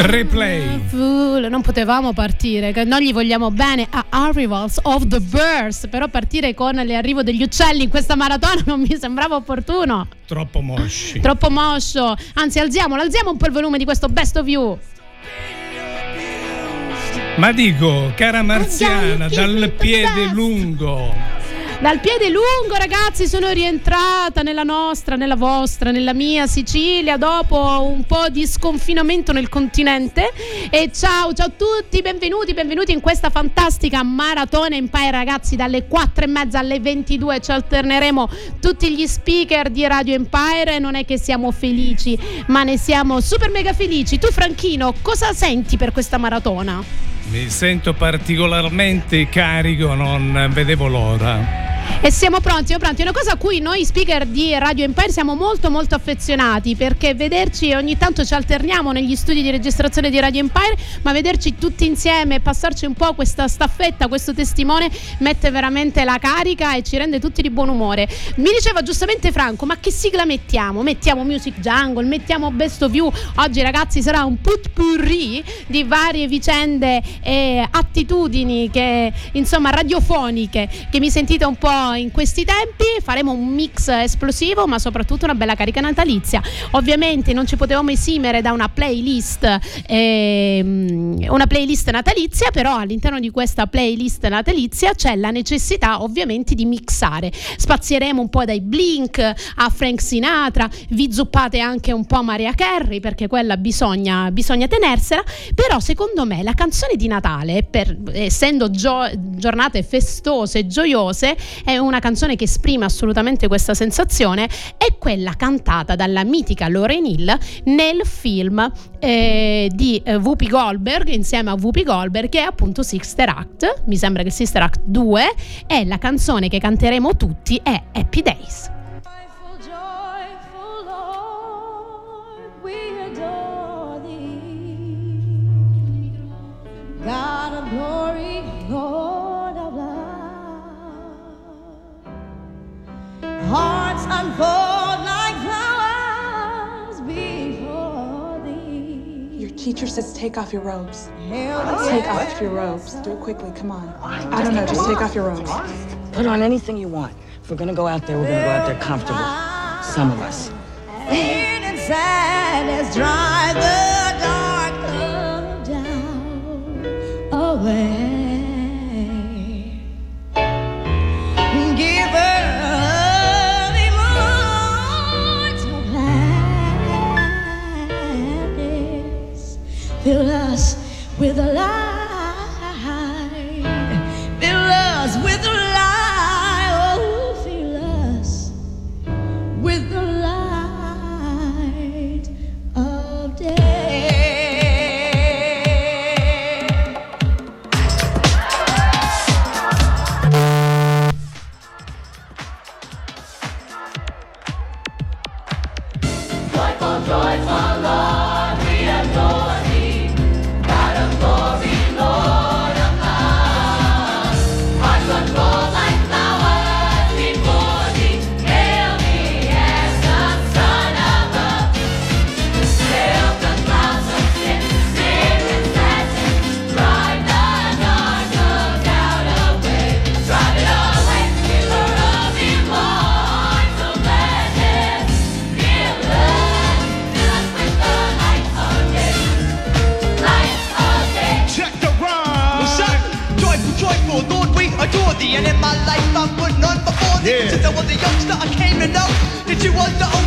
Replay. Non potevamo partire, noi gli vogliamo bene a Arrivals of the Birds, però partire con l'arrivo degli uccelli in questa maratona non mi sembrava opportuno. Troppo mosci. Troppo moscio. Anzi, alziamolo, alziamo un po' il volume di questo best of you. Ma dico, cara marziana, dal piede lungo dal piede lungo, ragazzi, sono rientrata nella nostra, nella vostra, nella mia Sicilia dopo un po' di sconfinamento nel continente. E ciao, ciao a tutti, benvenuti, benvenuti in questa fantastica maratona Empire, ragazzi, dalle 4 e mezza alle 22 ci alterneremo tutti gli speaker di Radio Empire. Non è che siamo felici, ma ne siamo super mega felici. Tu, Franchino, cosa senti per questa maratona? Mi sento particolarmente carico, non vedevo l'ora. E siamo pronti, siamo pronti. È una cosa a cui noi speaker di Radio Empire siamo molto molto affezionati perché vederci ogni tanto ci alterniamo negli studi di registrazione di Radio Empire, ma vederci tutti insieme e passarci un po' questa staffetta, questo testimone mette veramente la carica e ci rende tutti di buon umore. Mi diceva giustamente Franco, ma che sigla mettiamo? Mettiamo Music Jungle, mettiamo Best of You. Oggi ragazzi sarà un putpurri di varie vicende e attitudini che insomma radiofoniche che mi sentite un po' in questi tempi faremo un mix esplosivo ma soprattutto una bella carica natalizia. Ovviamente non ci potevamo esimere da una playlist ehm, una playlist natalizia però all'interno di questa playlist natalizia c'è la necessità ovviamente di mixare. Spazieremo un po' dai Blink a Frank Sinatra vi zuppate anche un po' Maria Carey perché quella bisogna, bisogna tenersela però secondo me la canzone di Natale per, essendo gio- giornate festose gioiose è una canzone che esprime assolutamente questa sensazione, è quella cantata dalla mitica Lauren Hill nel film eh, di eh, Whoopi Goldberg insieme a Whoopi Goldberg che è appunto Sister Act, mi sembra che Sister Act 2 e la canzone che canteremo tutti è Happy Days. Hearts unfold like flowers before thee. Your teacher says take off your robes. Take off your robes. Do it quickly. Come on. I don't know. Just take off your robes. Put on anything you want. If we're gonna go out there, we're gonna go out there comfortable. Some of us. And sadness drive the was the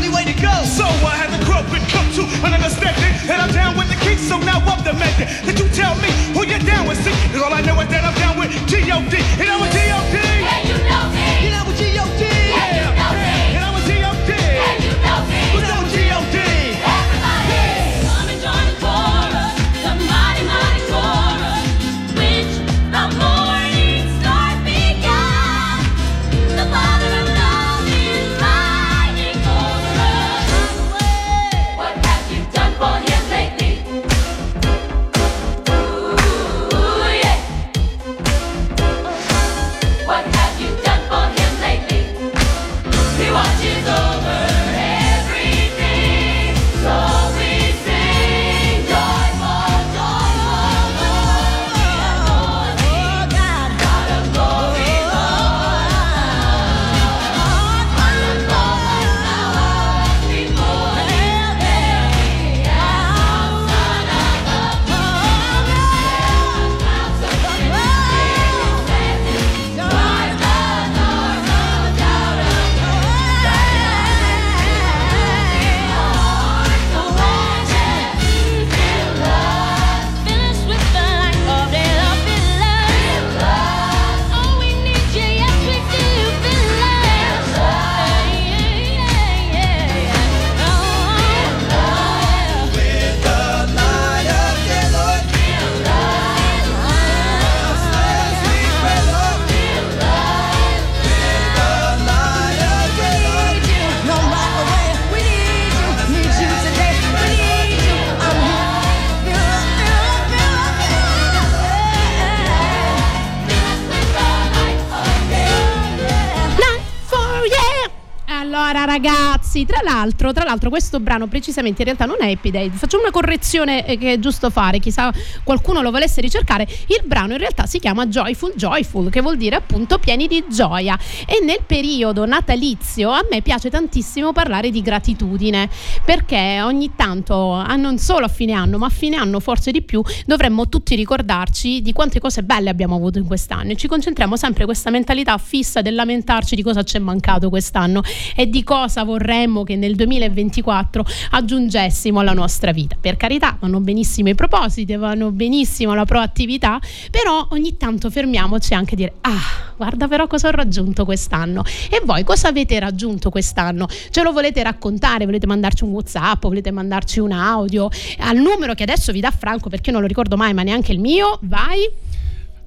l'altro, tra l'altro questo brano precisamente in realtà non è Happy Day. Facciamo una correzione eh, che è giusto fare, chissà qualcuno lo volesse ricercare. Il brano in realtà si chiama Joyful Joyful, che vuol dire appunto pieni di gioia. E nel periodo natalizio a me piace tantissimo parlare di gratitudine, perché ogni tanto, ah, non solo a fine anno, ma a fine anno forse di più, dovremmo tutti ricordarci di quante cose belle abbiamo avuto in quest'anno e ci concentriamo sempre questa mentalità fissa del lamentarci di cosa ci è mancato quest'anno e di cosa vorremmo che nel 2024 aggiungessimo alla nostra vita. Per carità, vanno benissimo i propositi, vanno benissimo la proattività, però ogni tanto fermiamoci anche a dire "Ah, guarda però cosa ho raggiunto quest'anno". E voi cosa avete raggiunto quest'anno? Ce lo volete raccontare? Volete mandarci un WhatsApp, volete mandarci un audio al numero che adesso vi dà Franco perché non lo ricordo mai, ma neanche il mio. Vai.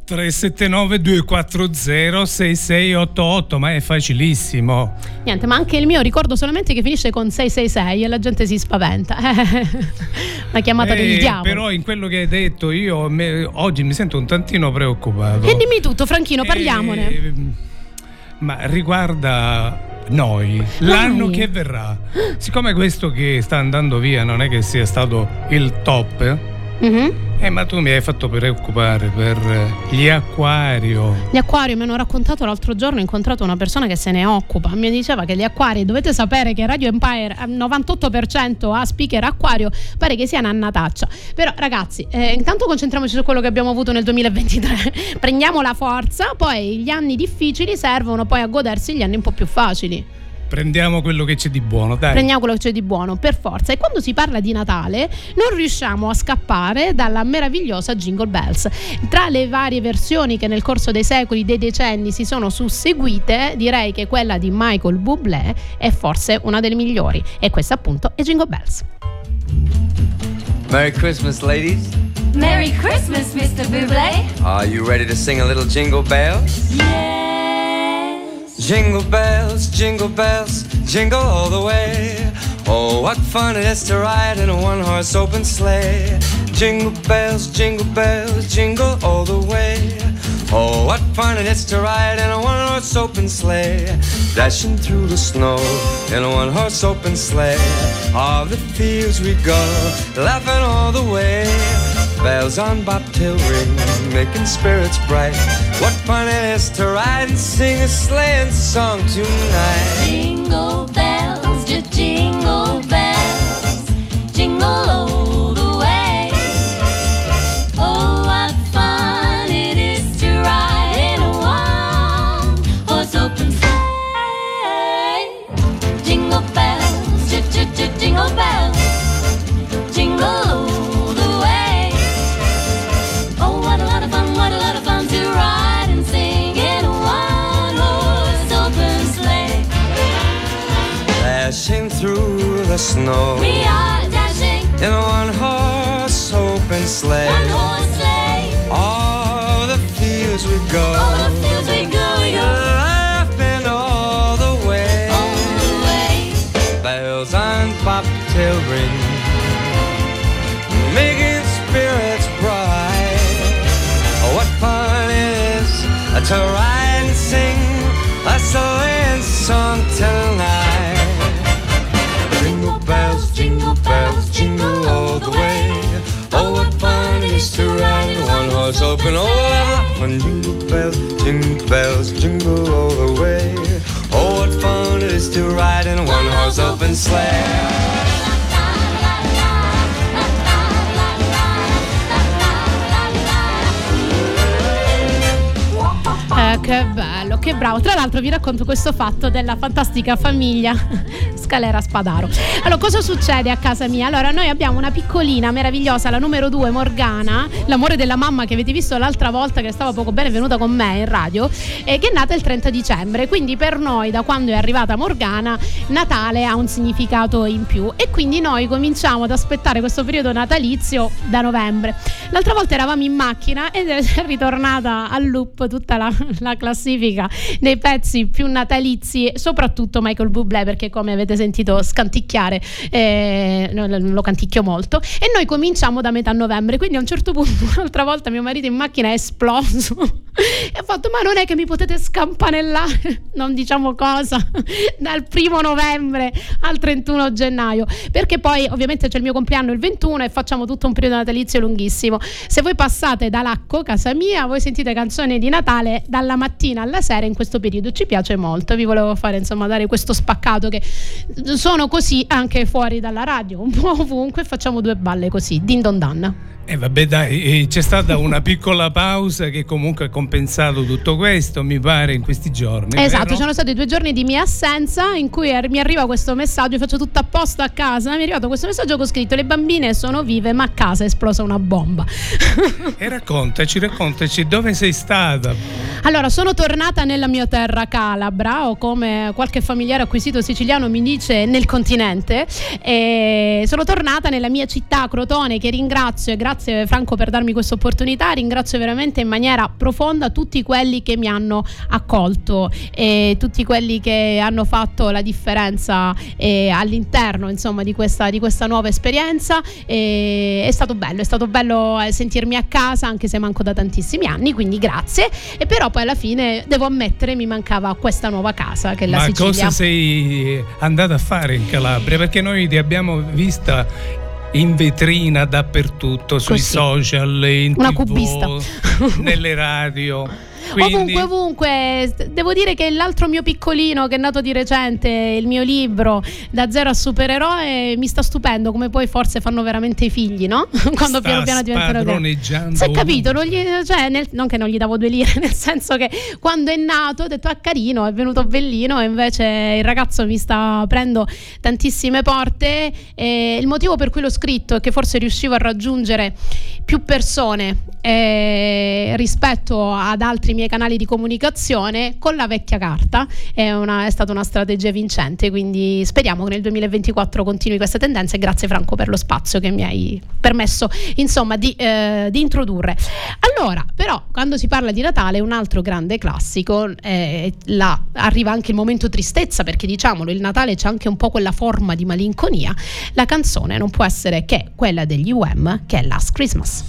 379 240 6688 ma è facilissimo. Niente ma anche il mio ricordo solamente che finisce con 666 e la gente si spaventa. Una chiamata eh, del diavolo. però in quello che hai detto io me, oggi mi sento un tantino preoccupato. E dimmi tutto Franchino parliamone. eh, ma riguarda noi, l'anno che verrà. Siccome questo che sta andando via non è che sia stato il top mm-hmm. eh, ma tu mi hai fatto preoccupare per gli acquario. Gli acquari mi hanno raccontato l'altro giorno, ho incontrato una persona che se ne occupa, mi diceva che gli acquari, dovete sapere che Radio Empire al 98% ha speaker acquario, pare che sia una annataccia. Però ragazzi, eh, intanto concentriamoci su quello che abbiamo avuto nel 2023, prendiamo la forza, poi gli anni difficili servono poi a godersi gli anni un po' più facili. Prendiamo quello che c'è di buono, dai. Prendiamo quello che c'è di buono, per forza. E quando si parla di Natale non riusciamo a scappare dalla meravigliosa Jingle Bells. Tra le varie versioni che nel corso dei secoli, dei decenni si sono susseguite, direi che quella di Michael Bublé è forse una delle migliori. E questa appunto è Jingle Bells. Merry Christmas, ladies. Merry Christmas, Mr. Bublé. Are you ready to sing a little jingle bells? Yes. Jingle bells, jingle bells, jingle all the way. Oh, what fun it is to ride in a one horse open sleigh. Jingle bells, jingle bells, jingle all the way. Oh, what fun it is to ride in a one horse open sleigh. Dashing through the snow in a one horse open sleigh. All the fields we go, laughing all the way. Bells on bobtail ring, making spirits bright. What fun it is to ride and sing a sleighing song tonight. Jingle bells, No. Open. Oh, what fun! Jingle bells, jingle bells, jingle all the way. Oh, what fun it is to ride in a one horse open sleigh. Eh, che bello, che bravo. Tra l'altro vi racconto questo fatto della fantastica famiglia Scalera Spadaro. Allora, cosa succede a casa mia? Allora, noi abbiamo una piccolina meravigliosa, la numero due, Morgana, l'amore della mamma che avete visto l'altra volta che stava poco bene, venuta con me in radio, eh, che è nata il 30 dicembre. Quindi per noi, da quando è arrivata Morgana, Natale ha un significato in più. E quindi noi cominciamo ad aspettare questo periodo natalizio da novembre. L'altra volta eravamo in macchina ed è ritornata al loop tutta la, la classifica dei pezzi più natalizi, soprattutto Michael Bublé, perché come avete sentito scanticchiare, eh, lo canticchio molto. E noi cominciamo da metà novembre, quindi a un certo punto, un'altra volta, mio marito in macchina è esploso e ha fatto: Ma non è che mi potete scampanellare, non diciamo cosa, dal primo novembre al 31 gennaio, perché poi ovviamente c'è il mio compleanno il 21 e facciamo tutto un periodo natalizio lunghissimo. Se voi passate da Lacco, casa mia, voi sentite canzoni di Natale dalla mattina alla sera in questo periodo, ci piace molto. Vi volevo fare insomma dare questo spaccato che sono così anche fuori dalla radio, un po' ovunque facciamo due balle così, din don dan. E vabbè dai, eh, c'è stata una piccola pausa che comunque ha compensato tutto questo, mi pare, in questi giorni. Esatto, vero? sono stati due giorni di mia assenza in cui ar- mi arriva questo messaggio, faccio tutto a posto a casa, mi è arrivato questo messaggio che ho scritto le bambine sono vive ma a casa è esplosa una bomba. E raccontaci, raccontaci dove sei stata. Allora, sono tornata nella mia terra calabra o come qualche familiare acquisito siciliano mi dice nel continente. E sono tornata nella mia città Crotone che ringrazio e grazie Franco per darmi questa opportunità. Ringrazio veramente in maniera profonda tutti quelli che mi hanno accolto e tutti quelli che hanno fatto la differenza eh, all'interno insomma di questa, di questa nuova esperienza. E è stato bello, è stato bello eh, sentirmi a casa anche se manco da tantissimi anni, quindi grazie. E però poi alla fine devo ammettere mi mancava questa nuova casa che è la Ma Sicilia. cosa sei andata a fare in Calabria? Perché noi ti abbiamo vista in vetrina dappertutto, sui Così. social, in Una TV, cubista. nelle radio. Quindi, Ovunque, ovunque, devo dire che l'altro mio piccolino che è nato di recente, il mio libro Da zero a supereroe, mi sta stupendo come poi forse fanno veramente i figli, no? Quando sta piano piano diventano grandi. Si è capito, non, gli- cioè, nel- non che non gli davo due lire, nel senso che quando è nato ho detto ah carino, è venuto bellino e invece il ragazzo mi sta aprendo tantissime porte e il motivo per cui l'ho scritto è che forse riuscivo a raggiungere più persone eh, rispetto ad altri miei canali di comunicazione con la vecchia carta. È, una- è stata una strategia vincente quindi speriamo che nel 2024 continui questa tendenza e grazie Franco per lo spazio che mi hai permesso insomma di, eh, di introdurre. Allora però quando si parla di Natale un altro grande classico eh, là arriva anche il momento tristezza perché diciamolo il Natale c'è anche un po' quella forma di malinconia. La canzone non può essere che quella degli UM che è Last Christmas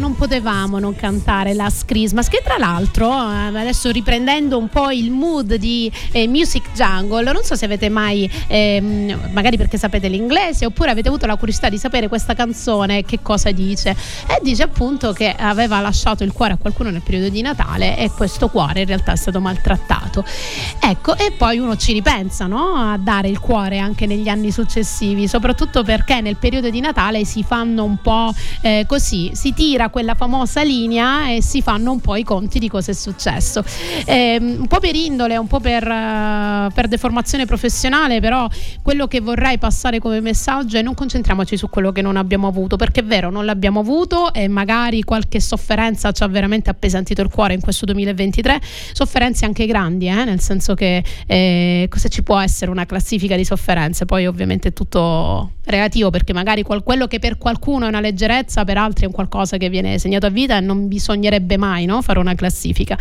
non potevamo non cantare Last Christmas, che tra l'altro, eh, adesso riprendendo un po' il mood di eh, Music Jungle, non so se avete mai, ehm, magari perché sapete l'inglese, oppure avete avuto la curiosità di sapere questa canzone che cosa dice. E dice appunto che aveva lasciato il cuore a qualcuno nel periodo di Natale e questo cuore in realtà è stato maltrattato. Ecco, e poi uno ci ripensa no? a dare il cuore anche negli anni successivi, soprattutto perché nel periodo di Natale si fanno un po' eh, così, si tira quella famosa linea e si fanno un po' i conti di cosa è successo. Eh, un po' per indole, un po' per, eh, per deformazione professionale, però quello che vorrei passare come messaggio è non concentriamoci su quello che non abbiamo avuto, perché è vero, non l'abbiamo avuto e magari qualche sofferenza ci ha veramente appesantito il cuore in questo 2023, sofferenze anche grandi, eh, nel senso che eh, cosa ci può essere una classifica di sofferenze, poi ovviamente è tutto relativo perché magari qual- quello che per qualcuno è una leggerezza per altri è un qualcosa che viene segnato a vita e non bisognerebbe mai no, fare una classifica.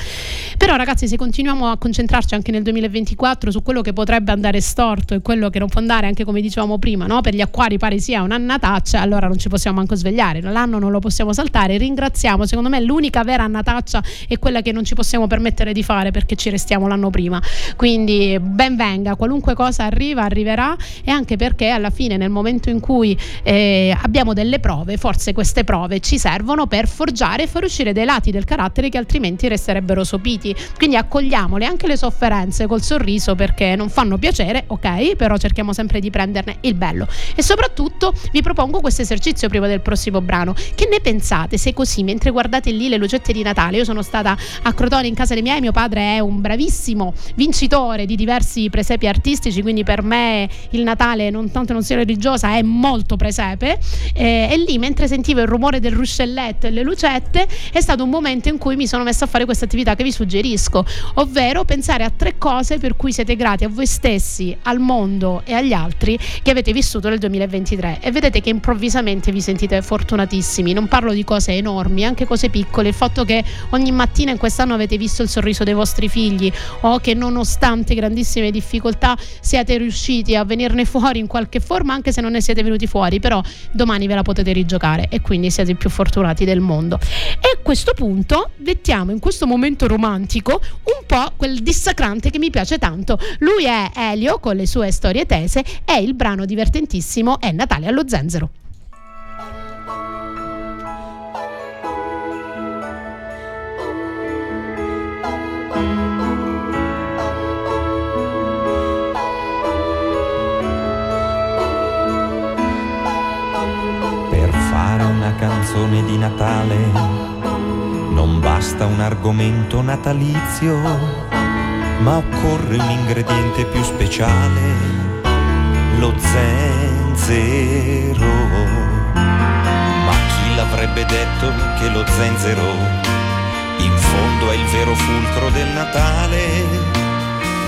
Però ragazzi se continuiamo a concentrarci anche nel 2024 su quello che potrebbe andare storto e quello che non può andare anche come dicevamo prima no, per gli acquari pare sia un'annataccia allora non ci possiamo manco svegliare. L'anno non lo possiamo saltare. Ringraziamo secondo me l'unica vera annataccia è quella che non ci possiamo permettere di fare perché ci restiamo l'anno prima. Quindi ben venga qualunque cosa arriva arriverà e anche perché alla fine nel momento in cui eh, abbiamo delle prove, forse queste prove ci servono per forgiare e far uscire dei lati del carattere che altrimenti resterebbero sopiti. Quindi accogliamole anche le sofferenze col sorriso perché non fanno piacere, ok, però cerchiamo sempre di prenderne il bello. E soprattutto vi propongo questo esercizio prima del prossimo brano. Che ne pensate se così, mentre guardate lì le lucette di Natale, io sono stata a Crotone in casa dei miei, mio padre è un bravissimo vincitore di diversi presepi artistici, quindi per me il Natale non tanto non sia religiosa è molto presepe eh, e lì mentre sentivo il rumore del ruscelletto e le lucette è stato un momento in cui mi sono messa a fare questa attività che vi suggerisco, ovvero pensare a tre cose per cui siete grati a voi stessi, al mondo e agli altri che avete vissuto nel 2023 e vedete che improvvisamente vi sentite fortunatissimi, non parlo di cose enormi, anche cose piccole, il fatto che ogni mattina in quest'anno avete visto il sorriso dei vostri figli o che nonostante grandissime difficoltà siate riusciti a venirne fuori in qualche forma anche se non ne siete venuti fuori, però domani ve la potete rigiocare e quindi siete più fortunati del mondo. E a questo punto mettiamo in questo momento romantico un po' quel dissacrante che mi piace tanto. Lui è Elio con le sue storie tese e il brano divertentissimo è Natale allo zenzero. Canzone di Natale non basta un argomento natalizio, ma occorre un ingrediente più speciale, lo zenzero. Ma chi l'avrebbe detto che lo zenzero in fondo è il vero fulcro del Natale?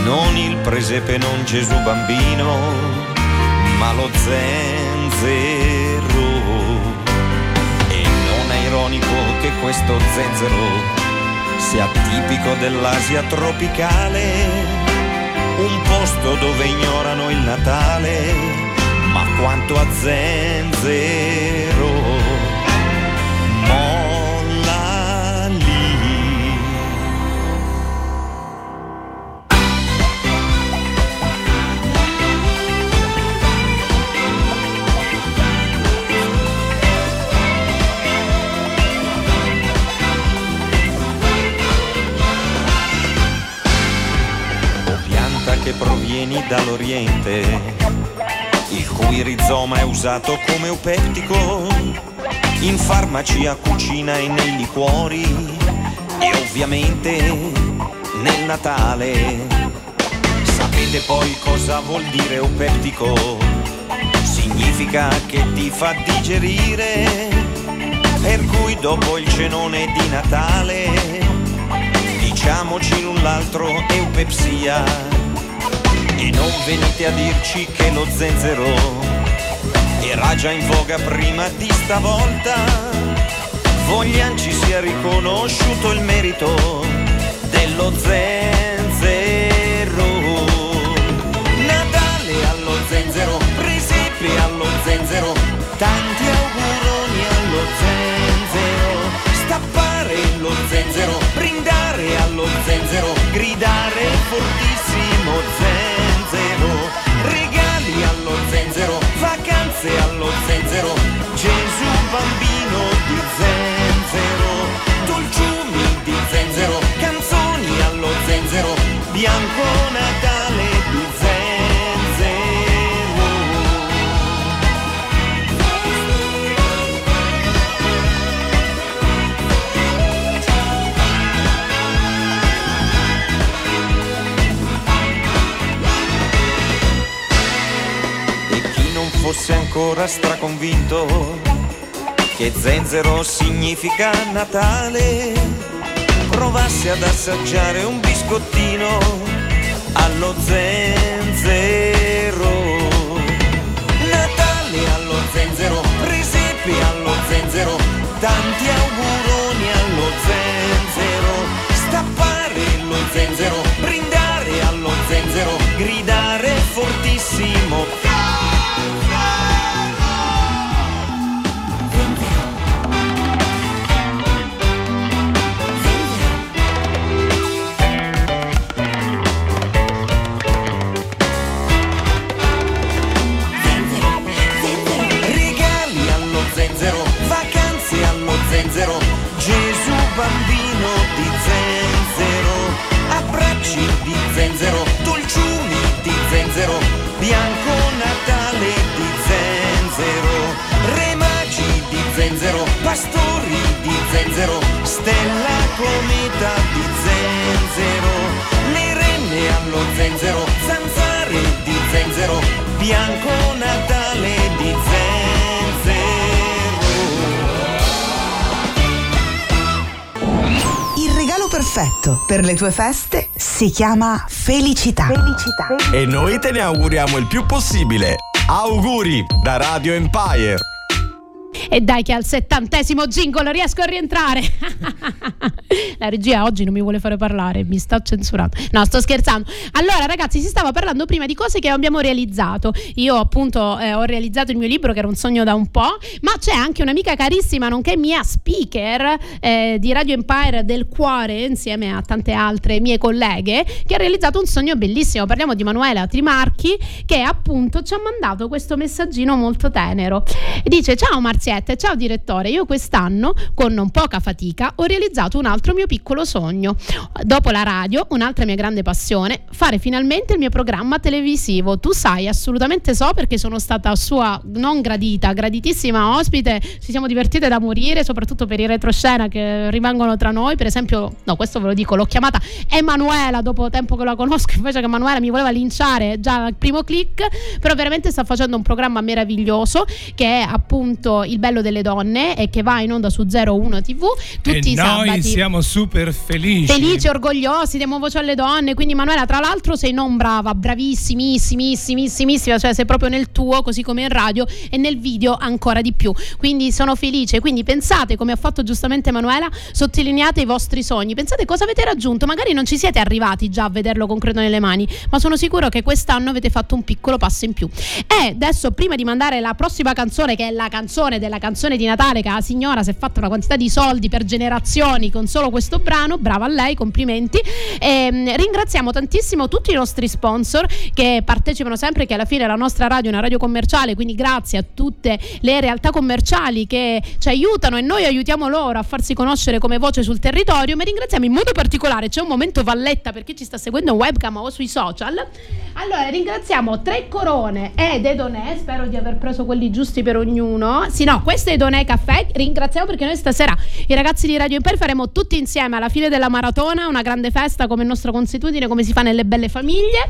Non il presepe, non Gesù bambino, ma lo zenzero. Ironico che questo zenzero sia tipico dell'Asia tropicale, un posto dove ignorano il Natale, ma quanto a zenzero provieni dall'Oriente, il cui rizoma è usato come eupeptico in farmacia, cucina e nei liquori e ovviamente nel Natale. Sapete poi cosa vuol dire eupeptico? Significa che ti fa digerire, per cui dopo il cenone di Natale diciamoci l'un l'altro eupepsia e non venite a dirci che lo zenzero era già in voga prima di stavolta. Voglian ci sia riconosciuto il merito dello zenzero. Natale allo zenzero, presepe allo zenzero, tanti auguroni allo zenzero. Stappare lo zenzero, brindare allo zenzero, gridare fortissimo zenzero. grazie allo zenzero, Gesù bambino di zenzero, dolciumi di zenzero, canzoni allo zenzero, bianco Natale. Ancora straconvinto che zenzero significa Natale, provasse ad assaggiare un biscottino allo zenzero. Natale allo zenzero, presepe allo zenzero, tanti auguroni bambino di zenzero, abbracci di zenzero, dolciumi di zenzero, bianco Natale di zenzero, re magi di zenzero, pastori di zenzero, stella cometa perfetto per le tue feste si chiama felicità. Felicità. E noi te ne auguriamo il più possibile. Auguri da Radio Empire. E dai che al settantesimo jingle riesco a rientrare. La regia oggi non mi vuole fare parlare, mi sta censurando. No, sto scherzando. Allora ragazzi, si stava parlando prima di cose che abbiamo realizzato. Io appunto eh, ho realizzato il mio libro che era un sogno da un po', ma c'è anche un'amica carissima, nonché mia speaker eh, di Radio Empire del cuore, insieme a tante altre mie colleghe, che ha realizzato un sogno bellissimo. Parliamo di Manuela Trimarchi, che appunto ci ha mandato questo messaggino molto tenero. Dice: Ciao Marziette, ciao direttore. Io quest'anno, con non poca fatica, ho realizzato un altro mio piccolo sogno. Dopo la radio, un'altra mia grande passione, fare finalmente il mio programma televisivo. Tu sai, assolutamente so perché sono stata sua non gradita, graditissima ospite. Ci siamo divertite da morire, soprattutto per i retroscena che rimangono tra noi. Per esempio, no, questo ve lo dico, l'ho chiamata Emanuela dopo tempo che la conosco, invece che Emanuela mi voleva linciare già al primo click, però veramente sta facendo un programma meraviglioso che è appunto Il bello delle donne e che va in onda su 01 TV tutti e i noi sabati. siamo super felici. Felici, orgogliosi, diamo voce alle donne. Quindi, Manuela, tra l'altro, sei non brava, bravissimissimissima, cioè sei proprio nel tuo, così come in radio e nel video ancora di più. Quindi sono felice. Quindi pensate, come ha fatto giustamente Emanuela, sottolineate i vostri sogni. Pensate cosa avete raggiunto. Magari non ci siete arrivati già a vederlo concreto nelle mani, ma sono sicuro che quest'anno avete fatto un piccolo passo in più. E adesso, prima di mandare la prossima canzone, che è la canzone della canzone di Natale, che la signora si è fatta una quantità di soldi per generazioni con solo questo brano, brava a lei, complimenti. Ehm, ringraziamo tantissimo tutti i nostri sponsor che partecipano sempre, che alla fine la nostra radio è una radio commerciale, quindi grazie a tutte le realtà commerciali che ci aiutano e noi aiutiamo loro a farsi conoscere come voce sul territorio, ma ringraziamo in modo particolare, c'è un momento valletta per chi ci sta seguendo in webcam o sui social. Allora, ringraziamo Tre Corone ed Edonè, spero di aver preso quelli giusti per ognuno. Sì, no, questo è Edonè Caffè, ringraziamo perché noi stasera i ragazzi di Radio Imper faremo tutti insieme alla fine della maratona una grande festa come nostra consuetudine, come si fa nelle belle famiglie.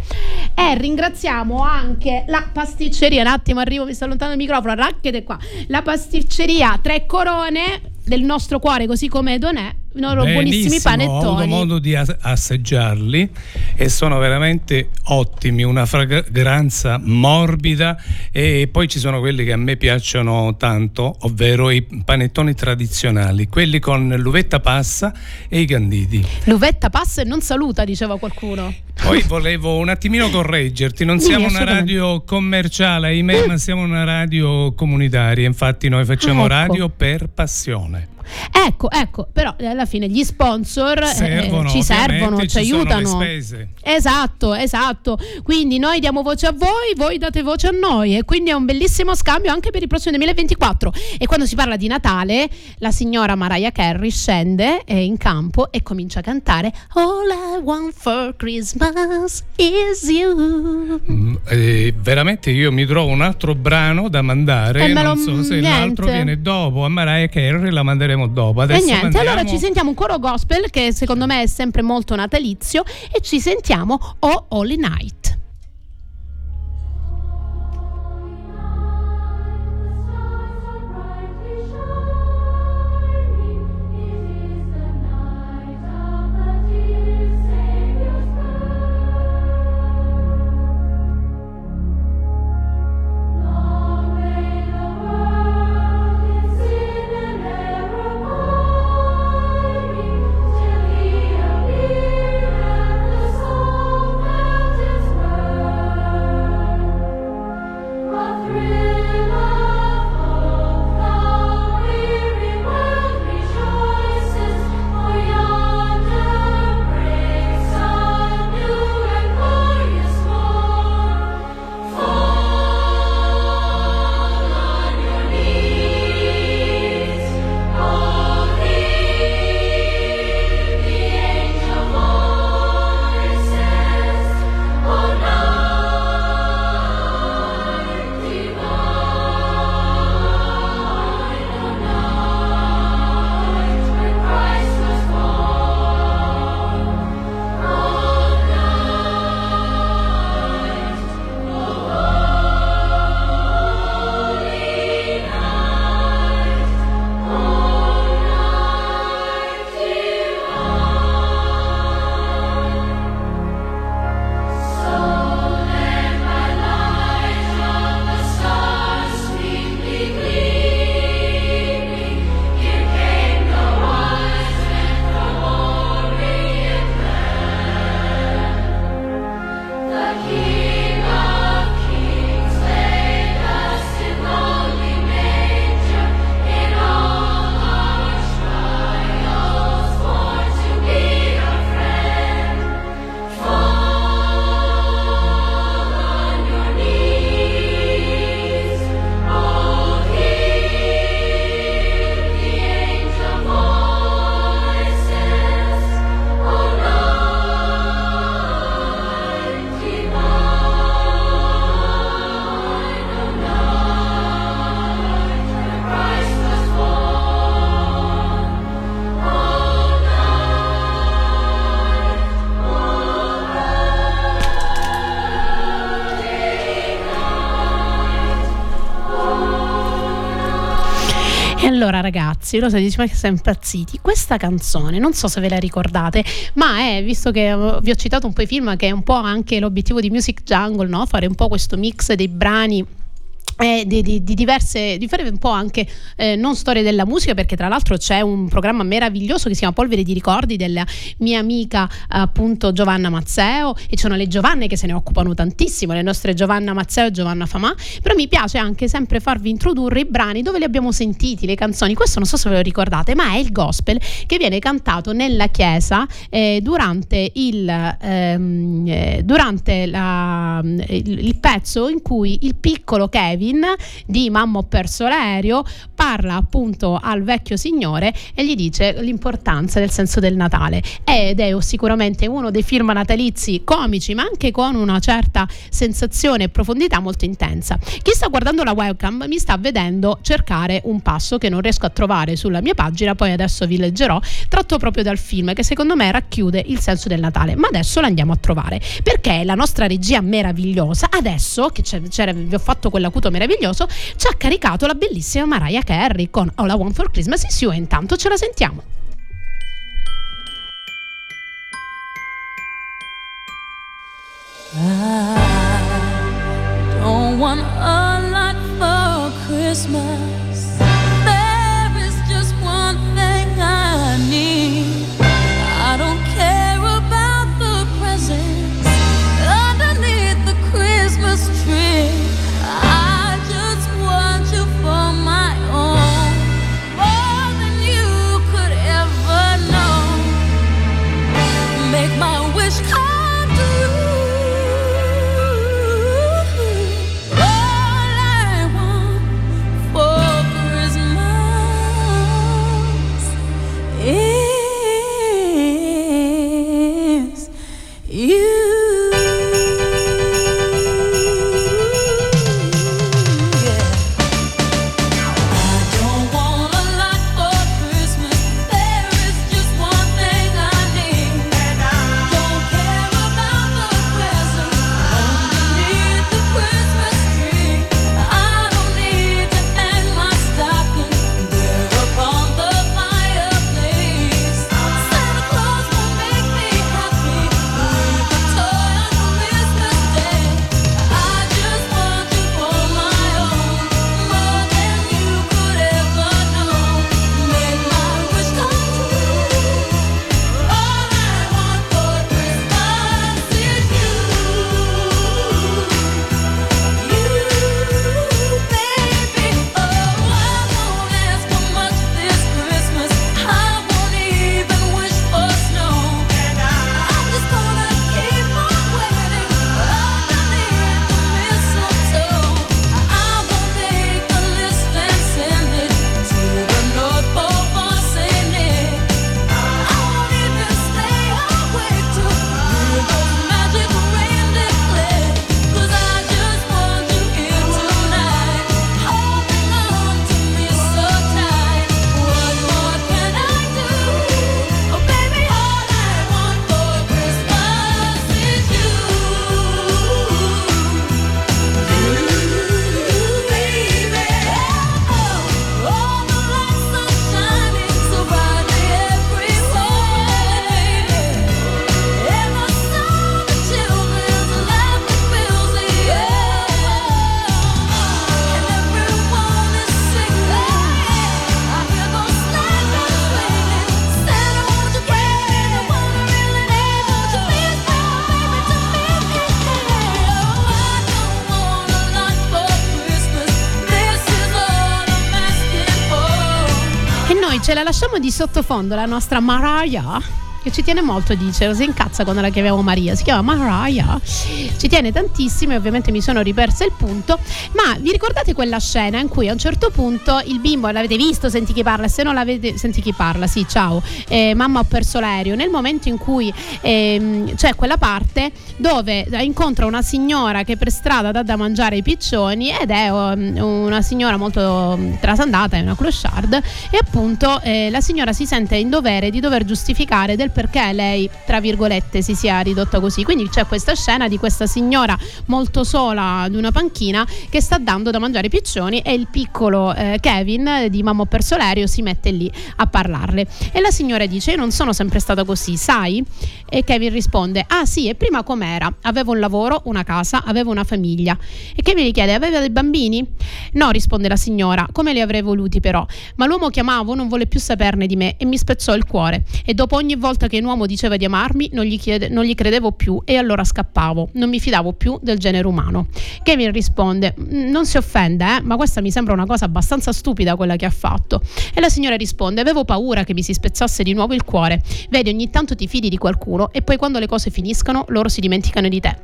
E ringraziamo anche la pasticceria, un attimo arrivo, mi sto allontanando il microfono, racchete qua. La pasticceria Tre Corone del nostro cuore, così come Edonè, i loro buonissimi Benissimo, Ho avuto panettoni. modo di as- assaggiarli e sono veramente ottimi, una fragranza morbida e poi ci sono quelli che a me piacciono tanto, ovvero i panettoni tradizionali, quelli con l'uvetta passa e i canditi. L'uvetta passa e non saluta, diceva qualcuno. Poi volevo un attimino correggerti, non siamo una radio commerciale, ahimè, ma siamo una radio comunitaria, infatti noi facciamo Ah, ecco. radio per passione. Bye. Ecco, ecco, però eh, alla fine gli sponsor eh, Servono, ci servono, ci ci aiutano. Esatto, esatto. Quindi noi diamo voce a voi, voi date voce a noi e quindi è un bellissimo scambio anche per il prossimo 2024. E quando si parla di Natale, la signora Mariah Carey scende eh, in campo e comincia a cantare All I want for Christmas is you. Mm, eh, veramente io mi trovo un altro brano da mandare, Eh, non lo- so se niente. l'altro viene dopo, a Mariah Carey la manderemo dopo. E Adesso niente, mandiamo- allora ci sentiamo un coro gospel che secondo me è sempre molto natalizio e ci sentiamo Oh Holy Night. Ragazzi, lo so, dici ma che siamo impazziti. Questa canzone, non so se ve la ricordate, ma è, visto che eh, vi ho citato un po' i film, che è un po' anche l'obiettivo di Music Jungle, no? fare un po' questo mix dei brani di, di- di diverse di fare un po' anche eh, non storie della musica perché tra l'altro c'è un programma meraviglioso che si chiama Polvere di ricordi della mia amica appunto Giovanna Mazzeo e ci sono le Giovanne che se ne occupano tantissimo le nostre Giovanna Mazzeo e Giovanna Famà. Però mi piace anche sempre farvi introdurre i brani dove li abbiamo sentiti le canzoni. Questo non so se ve lo ricordate ma è il gospel che viene cantato nella chiesa eh, durante il ehm, eh, durante la- il, il pezzo in cui il piccolo Kevin di Mamma ho perso l'aereo parla appunto al vecchio signore e gli dice l'importanza del senso del Natale. Ed è sicuramente uno dei film natalizi comici ma anche con una certa sensazione e profondità molto intensa. Chi sta guardando la webcam mi sta vedendo cercare un passo che non riesco a trovare sulla mia pagina poi adesso vi leggerò tratto proprio dal film che secondo me racchiude il senso del Natale. Ma adesso lo andiamo a trovare perché la nostra regia meravigliosa adesso che vi ho fatto quell'acuto meraviglioso ci ha caricato la bellissima Mariah Carey con All I Want for Christmas is You e intanto ce la sentiamo I don't want a lot for Christmas. Sottofondo la nostra Mariah che ci tiene molto, dice, si incazza quando la chiamiamo Maria, si chiama Mariah, ci tiene tantissimo e ovviamente mi sono ripersa il punto, ma vi ricordate quella scena in cui a un certo punto il bimbo, l'avete visto, senti chi parla, se non l'avete, senti chi parla, sì, ciao, eh, mamma ho perso l'aereo, nel momento in cui ehm, c'è quella parte dove incontra una signora che per strada dà da mangiare ai piccioni ed è um, una signora molto um, trasandata, è una clochard e appunto eh, la signora si sente in dovere di dover giustificare del perché lei, tra virgolette, si sia ridotta così. Quindi c'è questa scena di questa signora molto sola ad una panchina che sta dando da mangiare ai piccioni e il piccolo eh, Kevin di Mamma ho perso l'aereo si mette lì a parlarle. E la signora dice: Io non sono sempre stata così, sai? E Kevin risponde: Ah sì, e prima com'era? Avevo un lavoro, una casa, avevo una famiglia. E Kevin gli chiede: Aveva dei bambini? No, risponde la signora, come li avrei voluti però. Ma l'uomo che amavo non volle più saperne di me e mi spezzò il cuore. E dopo ogni volta che un uomo diceva di amarmi, non gli, chiede- non gli credevo più e allora scappavo. Non mi fidavo più del genere umano. Kevin risponde: "Mm, Non si offende, eh, ma questa mi sembra una cosa abbastanza stupida quella che ha fatto. E la signora risponde: Avevo paura che mi si spezzasse di nuovo il cuore. Vedi, ogni tanto ti fidi di qualcuno e poi quando le cose finiscono, loro si dimenticano di te.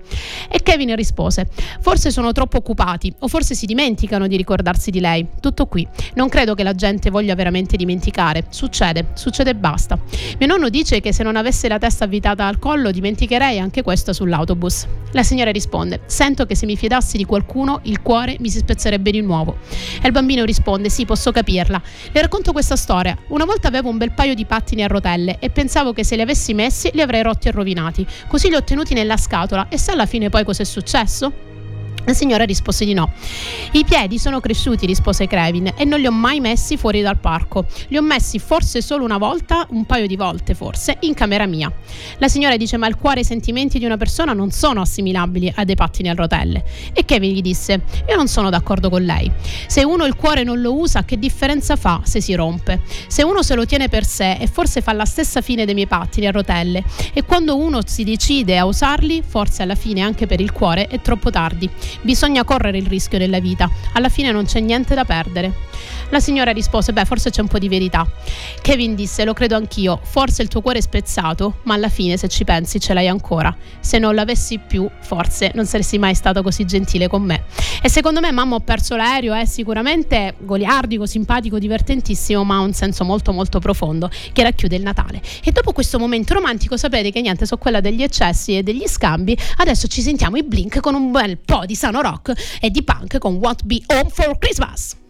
E Kevin rispose: Forse sono troppo occupati, o forse si dimenticano di ricordarsi di lei. Tutto qui. Non credo che la gente voglia veramente dimenticare. Succede, succede e basta. Mio nonno dice che se non avesse la testa avvitata al collo, dimenticherei anche questo sull'autobus. La signora risponde: Sento che se mi fidassi di qualcuno, il cuore mi si spezzerebbe di nuovo. E il bambino risponde: Sì, posso capirla. Le racconto questa storia. Una volta avevo un bel paio di pattini a rotelle e pensavo che se li avessi messi li avrei rotti e rovinati. Così li ho tenuti nella scatola e sa alla fine poi cos'è successo? La signora rispose di no. I piedi sono cresciuti, rispose Kevin, e non li ho mai messi fuori dal parco. Li ho messi forse solo una volta, un paio di volte forse, in camera mia. La signora dice: Ma il cuore e i sentimenti di una persona non sono assimilabili a dei pattini a rotelle. E Kevin gli disse: Io non sono d'accordo con lei. Se uno il cuore non lo usa, che differenza fa se si rompe? Se uno se lo tiene per sé e forse fa la stessa fine dei miei pattini a rotelle, e quando uno si decide a usarli, forse alla fine anche per il cuore è troppo tardi. Bisogna correre il rischio nella vita, alla fine non c'è niente da perdere. La signora rispose: Beh, forse c'è un po' di verità. Kevin disse: Lo credo anch'io, forse il tuo cuore è spezzato, ma alla fine, se ci pensi, ce l'hai ancora. Se non l'avessi più, forse non saresti mai stato così gentile con me. E secondo me, mamma, ho perso l'aereo, è sicuramente goliardico, simpatico, divertentissimo, ma ha un senso molto, molto profondo che racchiude il Natale. E dopo questo momento romantico, sapete che niente, so quella degli eccessi e degli scambi. Adesso ci sentiamo i blink con un bel po' di sano rock e di punk con Won't Be Home for Christmas.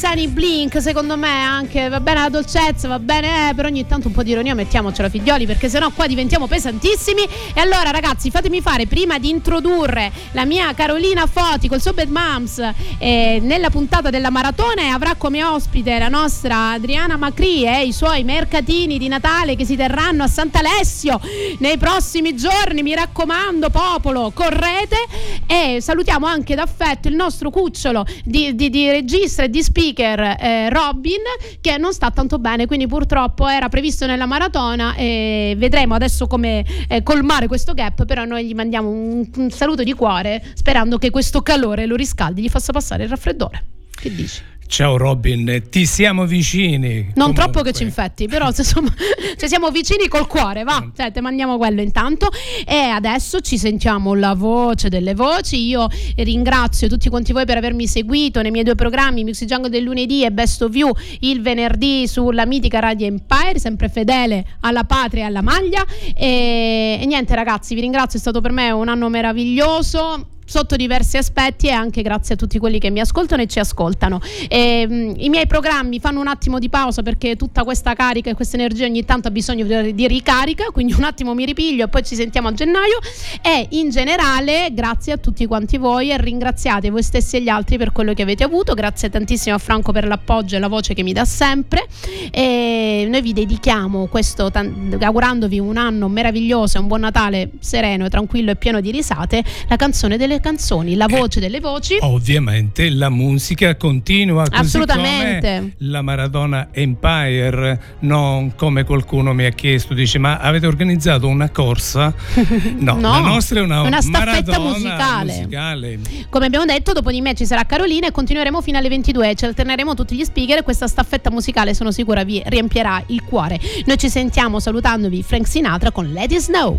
Sunny Blink, secondo me anche va bene la dolcezza, va bene, eh, però ogni tanto un po' di ironia mettiamocela figlioli perché sennò qua diventiamo pesantissimi. E allora ragazzi fatemi fare prima di introdurre la mia Carolina Foti col suo Bad Moms eh, nella puntata della maratona avrà come ospite la nostra Adriana Macri e i suoi mercatini di Natale che si terranno a Sant'Alessio nei prossimi giorni, mi raccomando popolo, correte e salutiamo anche d'affetto il nostro cucciolo di, di- di regista e di speaker eh, Robin che non sta tanto bene quindi purtroppo era previsto nella maratona e vedremo adesso come eh, colmare questo gap però noi gli mandiamo un, un saluto di cuore sperando che questo calore lo riscaldi gli faccia passare il raffreddore che dici? Ciao Robin, ti siamo vicini. Non Comunque. troppo che ci infetti, però insomma, cioè siamo vicini col cuore, va. Cioè, te mandiamo quello intanto. E adesso ci sentiamo la voce delle voci. Io ringrazio tutti quanti voi per avermi seguito nei miei due programmi, Music Jungle del lunedì e Best of You il venerdì sulla mitica Radio Empire, sempre fedele alla patria e alla maglia. E, e niente, ragazzi, vi ringrazio, è stato per me un anno meraviglioso sotto diversi aspetti e anche grazie a tutti quelli che mi ascoltano e ci ascoltano. E, mh, I miei programmi fanno un attimo di pausa perché tutta questa carica e questa energia ogni tanto ha bisogno di, di ricarica, quindi un attimo mi ripiglio e poi ci sentiamo a gennaio. E in generale grazie a tutti quanti voi e ringraziate voi stessi e gli altri per quello che avete avuto, grazie tantissimo a Franco per l'appoggio e la voce che mi dà sempre. E noi vi dedichiamo questo tan- augurandovi un anno meraviglioso un buon Natale sereno e tranquillo e pieno di risate, la canzone delle canzoni, la voce delle voci. Ovviamente la musica continua così Assolutamente. la Maradona Empire, non come qualcuno mi ha chiesto, dice ma avete organizzato una corsa? No, No, la nostra è una, una staffetta musicale. musicale. Come abbiamo detto, dopo di me ci sarà Carolina e continueremo fino alle 22. Ci alterneremo tutti gli speaker e questa staffetta musicale sono sicura vi riempierà il cuore. Noi ci sentiamo salutandovi Frank Sinatra con Let It Snow.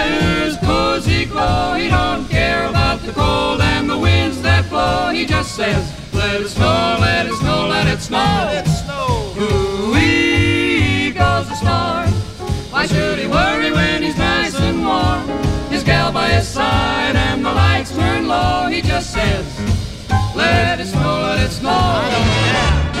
cozy. He don't care about the cold and the winds that blow. He just says, let it snow, let it snow, let it snow. Let it snow. Ooh-wee goes the snow. Why should he worry when he's nice and warm? His gal by his side and the lights turn low. He just says, let it snow, let it snow. The